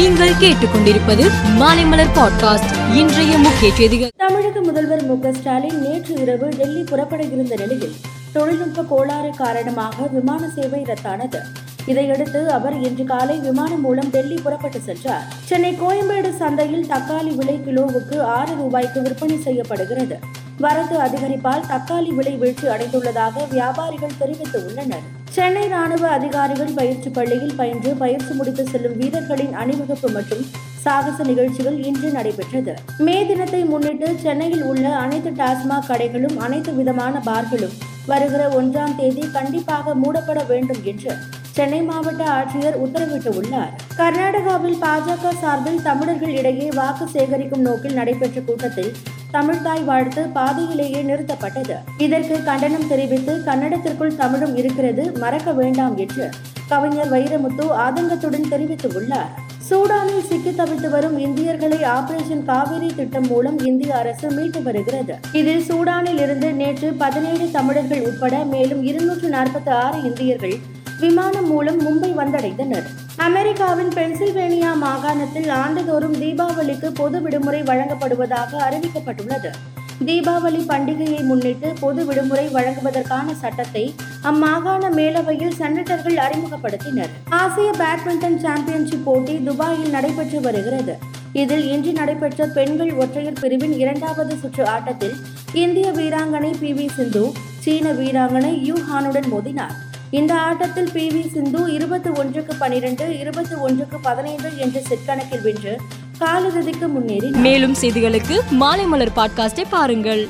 நீங்கள் கேட்டுக்கொண்டிருப்பது மாலைமலர் பாட்காஸ்ட். இன்றைய முக்கிய செய்திகள். தமிழக முதல்வர் மு ஸ்டாலின் நேற்று இரவு டெல்லி புறப்பட இருந்த நிலையில் தொழில்நுட்ப கோளாறு காரணமாக விமான சேவை ரத்தானது. இதையடுத்து அவர் இன்று காலை விமானம் மூலம் டெல்லி புறப்பட்டு சென்றார். சென்னை கோயம்பேடு சந்தையில் தக்காளி விலை கிலோவுக்கு ஆறு ரூபாய்க்கு விற்பனை செய்யப்படுகிறது. வரத்து அதிகரிப்பால் தக்காளி விலை வீழ்ச்சி அடைந்துள்ளதாக வியாபாரிகள் தெரிவித்துள்ளனர். சென்னை ராணுவ அதிகாரிகள் பயிற்சி பள்ளியில் பயின்று பயிற்சி முடித்து செல்லும் வீரர்களின் அணிவகுப்பு மற்றும் சாகச நிகழ்ச்சிகள் இன்று நடைபெற்றது. மே தினத்தை முன்னிட்டு சென்னையில் உள்ள அனைத்து டாஸ்மாக் கடைகளும் அனைத்து விதமான பார்களும் வருகிற ஒன்றாம் தேதி கண்டிப்பாக மூடப்பட வேண்டும் என்று சென்னை மாவட்ட ஆட்சியர் உத்தரவிட்டுள்ளார் கர்நாடகாவில் பாஜக சார்பில் தமிழர்கள் இடையே வாக்கு சேகரிக்கும் நோக்கில் நடைபெற்ற கூட்டத்தில் தமிழ்தாய் வாழ்த்து பாதையிலேயே நிறுத்தப்பட்டது. இதற்கு கண்டனம் தெரிவித்து கன்னடத்திற்குள் தமிழும் இருக்கிறது மறக்க வேண்டாம் என்று கவிஞர் வைரமுத்து ஆதங்கத்துடன் தெரிவித்துள்ளார் சூடானில் சிக்கி தவித்து வரும் இந்தியர்களை ஆபரேஷன் காவிரி திட்டம் மூலம் இந்திய அரசு மீட்டு வருகிறது. இதில் சூடானில் இருந்து நேற்று பதினேழு தமிழர்கள் உட்பட மேலும் இருநூற்று நாற்பத்தி ஆறு இந்தியர்கள் விமானம் மூலம் மும்பை வந்தடைந்தனர் அமெரிக்காவின் பென்சில்வேனியா மாகாணத்தில் ஆண்டுதோறும் தீபாவளிக்கு பொது விடுமுறை வழங்கப்படுவதாக அறிவிக்கப்பட்டுள்ளது. தீபாவளி பண்டிகையை முன்னிட்டு பொது விடுமுறை வழங்குவதற்கான சட்டத்தை அம்மாகாண மேலவையில் செனட்டர்கள் அறிமுகப்படுத்தினர். ஆசிய பேட்மிண்டன் சாம்பியன்ஷிப் போட்டி துபாயில் நடைபெற்று வருகிறது. இதில் இன்று நடைபெற்ற பெண்கள் ஒற்றையர் பிரிவின் இரண்டாவது சுற்று ஆட்டத்தில் இந்திய வீராங்கனை பி வி சிந்து சீன வீராங்கனை யூ ஹானுடன் மோதினார். இந்த ஆட்டத்தில் பி வி சிந்து இருபத்தி ஒன்றுக்கு பனிரெண்டு இருபத்தி ஒன்றுக்கு பதினைந்து என்ற செட் கணக்கில் வென்று காலிறுதிக்கு முன்னேறி மேலும் செய்திகளுக்கு மாலைமலர் பாட்காஸ்டை பாருங்கள்.